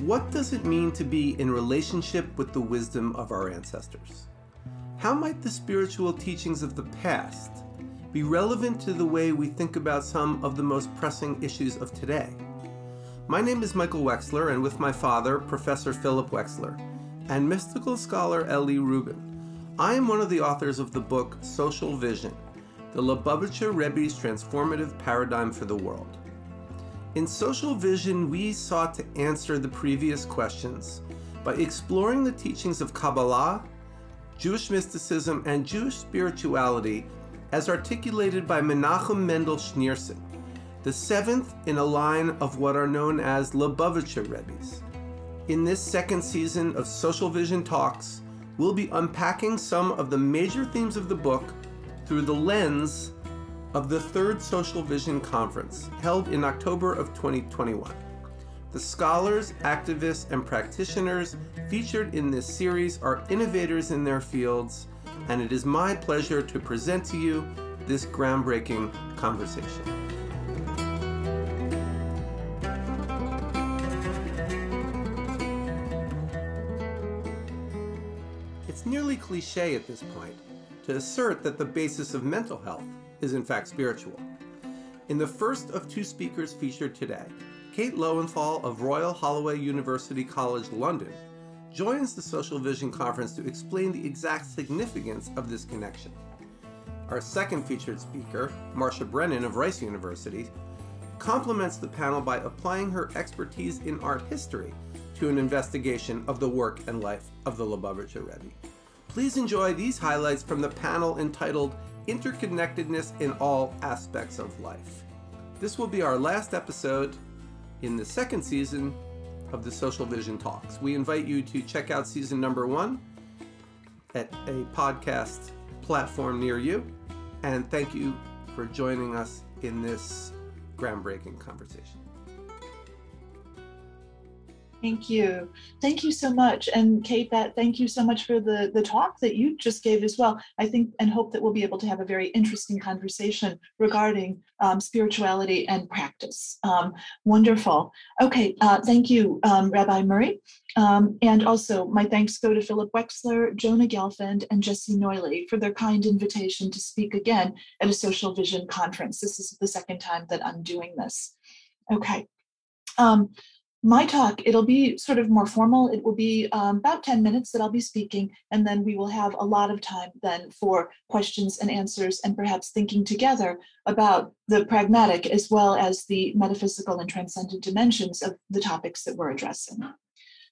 What does it mean to be in relationship with the wisdom of our ancestors? How might the spiritual teachings of the past be relevant to the way we think about some of the most pressing issues of today? My name is Michael Wexler, and with my father, Professor Philip Wexler, and mystical scholar Eli Rubin, I am one of the authors of the book Social Vision The Lubavitcher Rebbe's Transformative Paradigm for the World. In Social Vision, we sought to answer the previous questions by exploring the teachings of Kabbalah, Jewish mysticism, and Jewish spirituality as articulated by Menachem Mendel Schneerson, the seventh in a line of what are known as Lubavitcher Rebbe's. In this second season of Social Vision Talks, we'll be unpacking some of the major themes of the book through the lens of the third Social Vision Conference held in October of 2021. The scholars, activists, and practitioners featured in this series are innovators in their fields, and it is my pleasure to present to you this groundbreaking conversation. It's nearly cliche at this point to assert that the basis of mental health is in fact spiritual. In the first of two speakers featured today, Kate Loewenthal of Royal Holloway University College London joins the Social Vision Conference to explain the exact significance of this connection. Our second featured speaker, Marcia Brennan of Rice University, complements the panel by applying her expertise in art history to an investigation of the work and life of the Lubavitcher Rebbe. Please enjoy these highlights from the panel entitled Interconnectedness in All Aspects of Life. This will be our last episode in the second season of the Social Vision Talks. We invite you to check out season number one at a podcast platform near you. And thank you for joining us in this groundbreaking conversation. Thank you. Thank you so much. And Kate, that thank you so much for the, the talk that you just gave as well. I think and hope that we'll be able to have a very interesting conversation regarding um, spirituality and practice. Um, wonderful. Okay, uh, thank you, um, Rabbi Murray. Um, and also my thanks go to Philip Wexler, Jonah Gelfand, and Jesse Noiley for their kind invitation to speak again at a Social Vision conference. This is the second time that I'm doing this. Okay. My talk, it'll be sort of more formal. It will be um, about 10 minutes that I'll be speaking, and then we will have a lot of time then for questions and answers and perhaps thinking together about the pragmatic as well as the metaphysical and transcendent dimensions of the topics that we're addressing.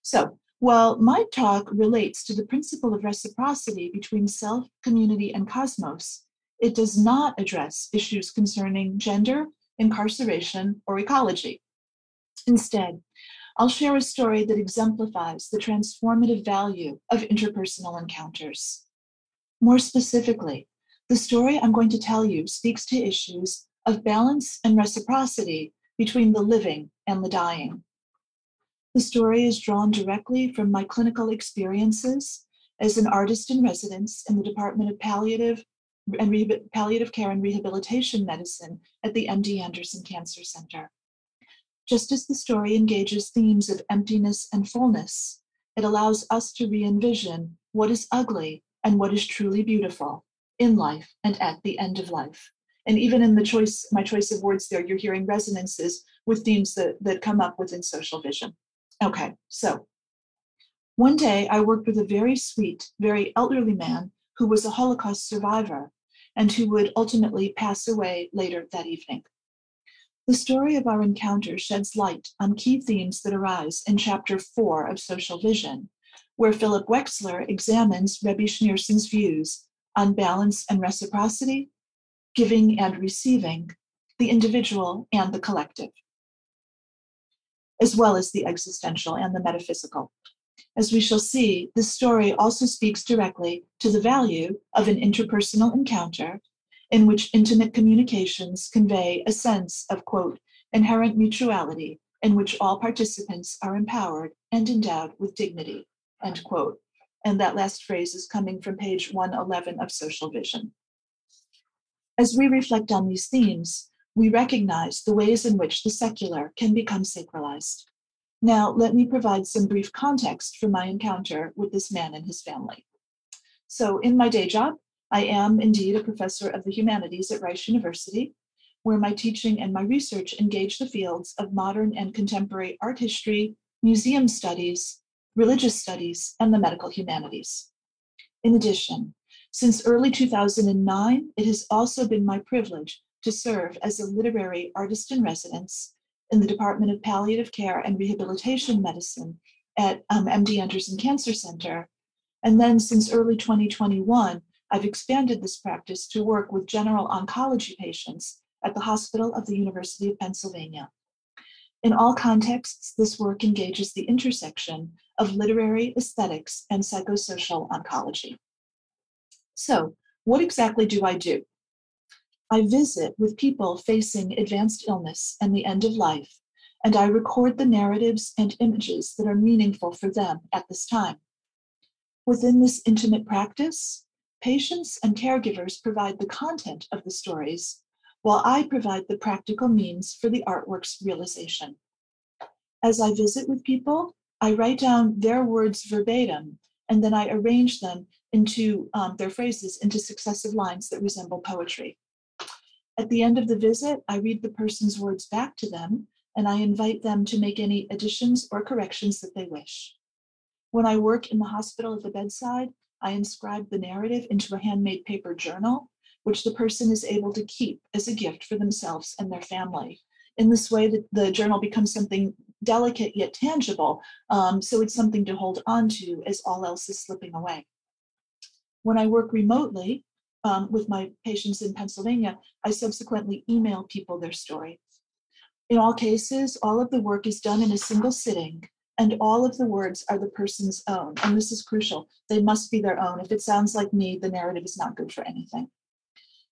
So, while my talk relates to the principle of reciprocity between self, community, and cosmos, it does not address issues concerning gender, incarceration, or ecology. Instead, I'll share a story that exemplifies the transformative value of interpersonal encounters. More specifically, the story I'm going to tell you speaks to issues of balance and reciprocity between the living and the dying. The story is drawn directly from my clinical experiences as an artist in residence in the Department of Palliative and Re- Palliative Care and Rehabilitation Medicine at the MD Anderson Cancer Center. Just as the story engages themes of emptiness and fullness, it allows us to re envision what is ugly and what is truly beautiful in life and at the end of life. And even in the choice, my choice of words there, you're hearing resonances with themes that, that come up within social vision. Okay, so one day I worked with a very sweet, very elderly man who was a Holocaust survivor and who would ultimately pass away later that evening. The story of our encounter sheds light on key themes that arise in Chapter 4 of Social Vision, where Philip Wexler examines Rebbe Schneerson's views on balance and reciprocity, giving and receiving, the individual and the collective, as well as the existential and the metaphysical. As we shall see, this story also speaks directly to the value of an interpersonal encounter in which intimate communications convey a sense of, quote, inherent mutuality in which all participants are empowered and endowed with dignity, end quote. And that last phrase is coming from page 111 of Social Vision. As we reflect on these themes, we recognize the ways in which the secular can become sacralized. Now, let me provide some brief context for my encounter with this man and his family. So, in my day job, I am indeed a professor of the humanities at Rice University, where my teaching and my research engage the fields of modern and contemporary art history, museum studies, religious studies, and the medical humanities. In addition, since early 2009, it has also been my privilege to serve as a literary artist in residence in the Department of Palliative Care and Rehabilitation Medicine at um, MD Anderson Cancer Center. And then since early 2021, I've expanded this practice to work with general oncology patients at the Hospital of the University of Pennsylvania. In all contexts, this work engages the intersection of literary aesthetics and psychosocial oncology. So, what exactly do I do? I visit with people facing advanced illness and the end of life, and I record the narratives and images that are meaningful for them at this time. Within this intimate practice, patients and caregivers provide the content of the stories while I provide the practical means for the artwork's realization. As I visit with people, I write down their words verbatim, and then I arrange them into um, their phrases into successive lines that resemble poetry. At the end of the visit, I read the person's words back to them, and I invite them to make any additions or corrections that they wish. When I work in the hospital at the bedside, I inscribe the narrative into a handmade paper journal which the person is able to keep as a gift for themselves and their family. In this way, the, the journal becomes something delicate yet tangible, um, so it's something to hold on to as all else is slipping away. When I work remotely um, with my patients in Pennsylvania, I subsequently email people their story. In all cases, all of the work is done in a single sitting, and all of the words are the person's own. And this is crucial. They must be their own. If it sounds like me, the narrative is not good for anything.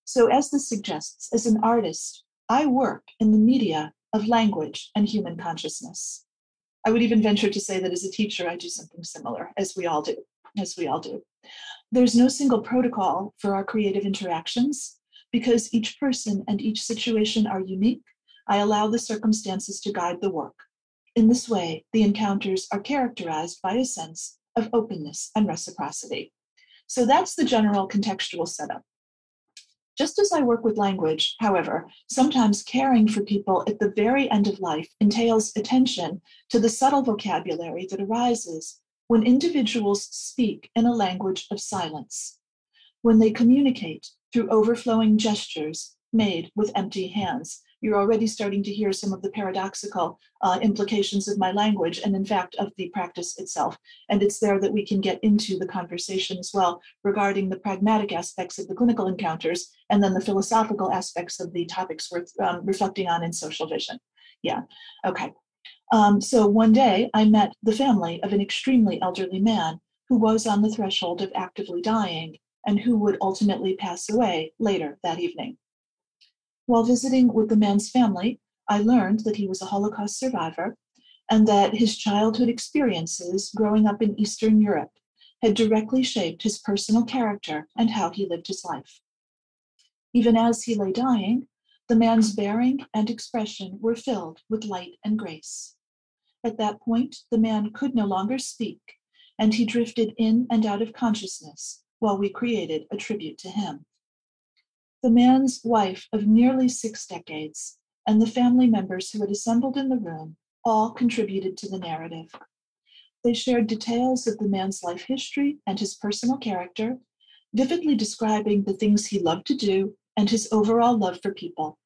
So, as this suggests, as an artist, I work in the media of language and human consciousness. I would even venture to say that as a teacher, I do something similar, as we all do, as we all do. There's no single protocol for our creative interactions because each person and each situation are unique. I allow the circumstances to guide the work. In this way, the encounters are characterized by a sense of openness and reciprocity. So that's the general contextual setup. Just as I work with language, however, sometimes caring for people at the very end of life entails attention to the subtle vocabulary that arises when individuals speak in a language of silence, when they communicate through overflowing gestures made with empty hands, you're already starting to hear some of the paradoxical uh, implications of my language and, in fact, of the practice itself. And it's there that we can get into the conversation as well regarding the pragmatic aspects of the clinical encounters and then the philosophical aspects of the topics worth um, reflecting on in social vision. Yeah, okay. Um, so one day I met the family of an extremely elderly man who was on the threshold of actively dying and who would ultimately pass away later that evening. While visiting with the man's family, I learned that he was a Holocaust survivor and that his childhood experiences growing up in Eastern Europe had directly shaped his personal character and how he lived his life. Even as he lay dying, the man's bearing and expression were filled with light and grace. At that point, the man could no longer speak, and he drifted in and out of consciousness while we created a tribute to him the man's wife of nearly six decades, and the family members who had assembled in the room all contributed to the narrative. They shared details of the man's life history and his personal character, vividly describing the things he loved to do and his overall love for people.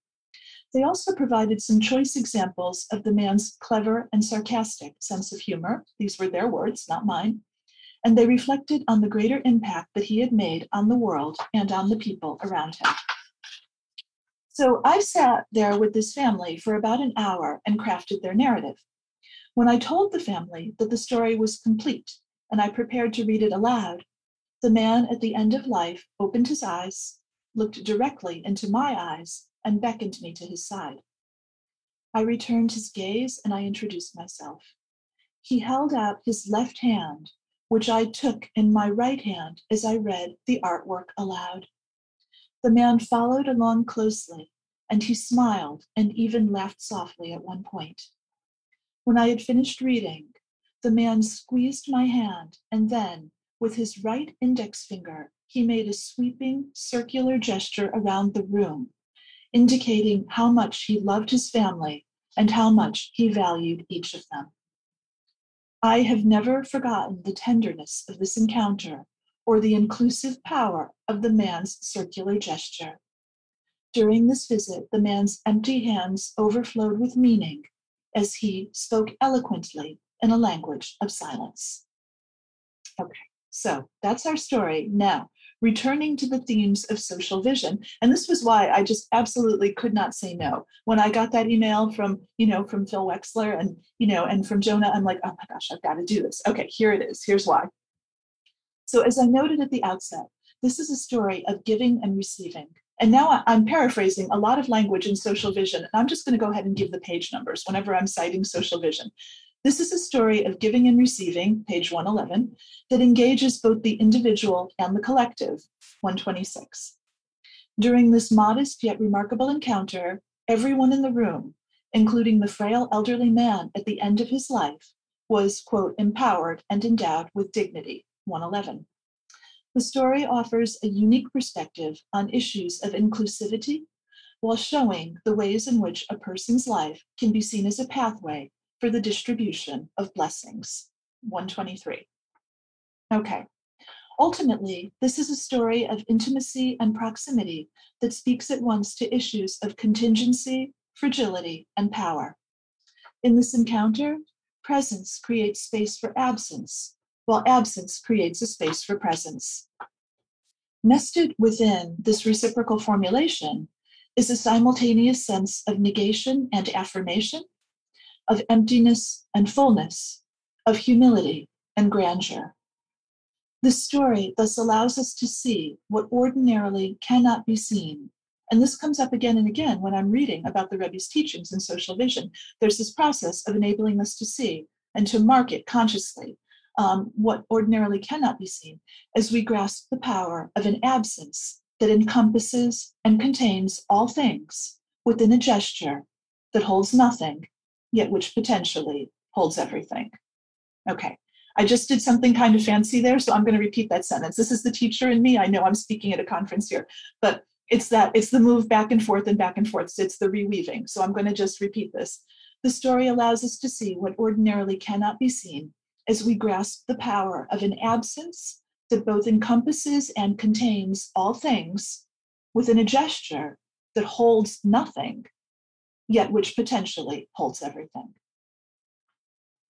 They also provided some choice examples of the man's clever and sarcastic sense of humor. These were their words, not mine. And they reflected on the greater impact that he had made on the world and on the people around him. So I sat there with this family for about an hour and crafted their narrative. When I told the family that the story was complete and I prepared to read it aloud, the man at the end of life opened his eyes, looked directly into my eyes, and beckoned me to his side. I returned his gaze and I introduced myself. He held out his left hand, which I took in my right hand as I read the artwork aloud. The man followed along closely, and he smiled and even laughed softly at one point. When I had finished reading, the man squeezed my hand and then, with his right index finger, he made a sweeping circular gesture around the room, indicating how much he loved his family and how much he valued each of them. I have never forgotten the tenderness of this encounter or the inclusive power of the man's circular gesture. During this visit, the man's empty hands overflowed with meaning as he spoke eloquently in a language of silence. Okay, so that's our story. Now, returning to the themes of social vision. And this was why i just absolutely could not say no. When i got that email from you know from phil wexler and you know and from jonah i'm like oh my gosh i've got to do this. Okay here it is. Here's why. So as i noted at the outset this is a story of giving and receiving. And now i'm paraphrasing a lot of language in social vision and i'm just going to go ahead and give the page numbers whenever i'm citing social vision this is a story of giving and receiving, page 111, that engages both the individual and the collective, 126. During this modest yet remarkable encounter, everyone in the room, including the frail elderly man at the end of his life, was, quote, empowered and endowed with dignity, 111. The story offers a unique perspective on issues of inclusivity while showing the ways in which a person's life can be seen as a pathway for the distribution of blessings. 123. Okay. Ultimately, this is a story of intimacy and proximity that speaks at once to issues of contingency, fragility, and power. In this encounter, presence creates space for absence, while absence creates a space for presence. Nested within this reciprocal formulation is a simultaneous sense of negation and affirmation of emptiness and fullness, of humility and grandeur. This story thus allows us to see what ordinarily cannot be seen. And this comes up again and again when I'm reading about the Rebbe's teachings in social vision. There's this process of enabling us to see and to mark it consciously um, what ordinarily cannot be seen as we grasp the power of an absence that encompasses and contains all things within a gesture that holds nothing yet which potentially holds everything. Okay, I just did something kind of fancy there, so I'm going to repeat that sentence. This is the teacher in me. I know I'm speaking at a conference here, but it's that it's the move back and forth and back and forth. It's the reweaving. So I'm going to just repeat this. The story allows us to see what ordinarily cannot be seen as we grasp the power of an absence that both encompasses and contains all things within a gesture that holds nothing yet which potentially holds everything.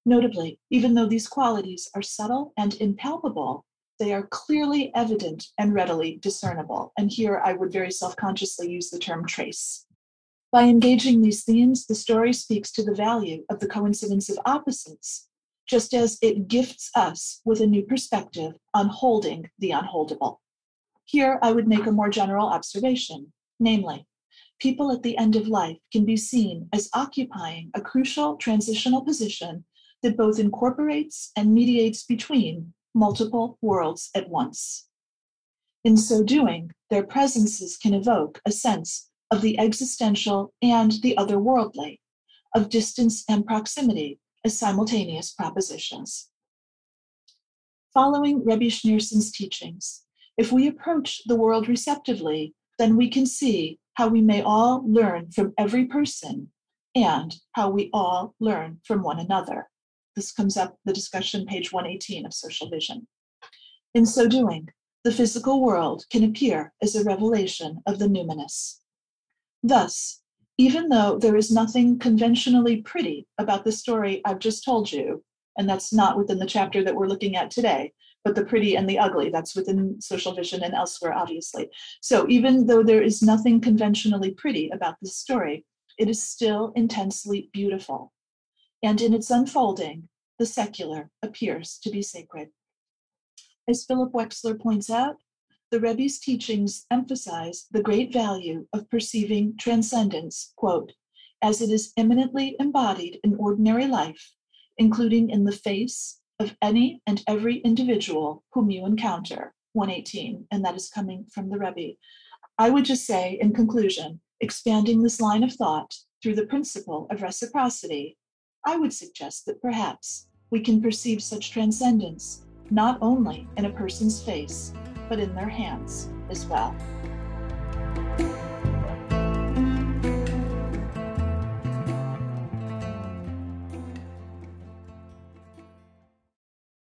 Notably, even though these qualities are subtle and impalpable, they are clearly evident and readily discernible. And here I would very self consciously use the term trace. By engaging these themes, the story speaks to the value of the coincidence of opposites, just as it gifts us with a new perspective on holding the unholdable. Here I would make a more general observation, namely, people at the end of life can be seen as occupying a crucial transitional position that both incorporates and mediates between multiple worlds at once. In so doing, their presences can evoke a sense of the existential and the otherworldly, of distance and proximity as simultaneous propositions. Following Rebbe Schneerson's teachings, if we approach the world receptively, then we can see how we may all learn from every person and how we all learn from one another. This comes up the discussion page 118 of social vision. In so doing, the physical world can appear as a revelation of the numinous. Thus, even though there is nothing conventionally pretty about the story I've just told you, and that's not within the chapter that we're looking at today, but the pretty and the ugly. That's within social vision and elsewhere, obviously. So even though there is nothing conventionally pretty about this story, it is still intensely beautiful. And in its unfolding, the secular appears to be sacred. As Philip Wexler points out, the Rebbe's teachings emphasize the great value of perceiving transcendence, quote, as it is immanently embodied in ordinary life, including in the face, of any and every individual whom you encounter. 118, and that is coming from the Rebbe. I would just say, in conclusion, expanding this line of thought through the principle of reciprocity, I would suggest that perhaps we can perceive such transcendence not only in a person's face, but in their hands as well.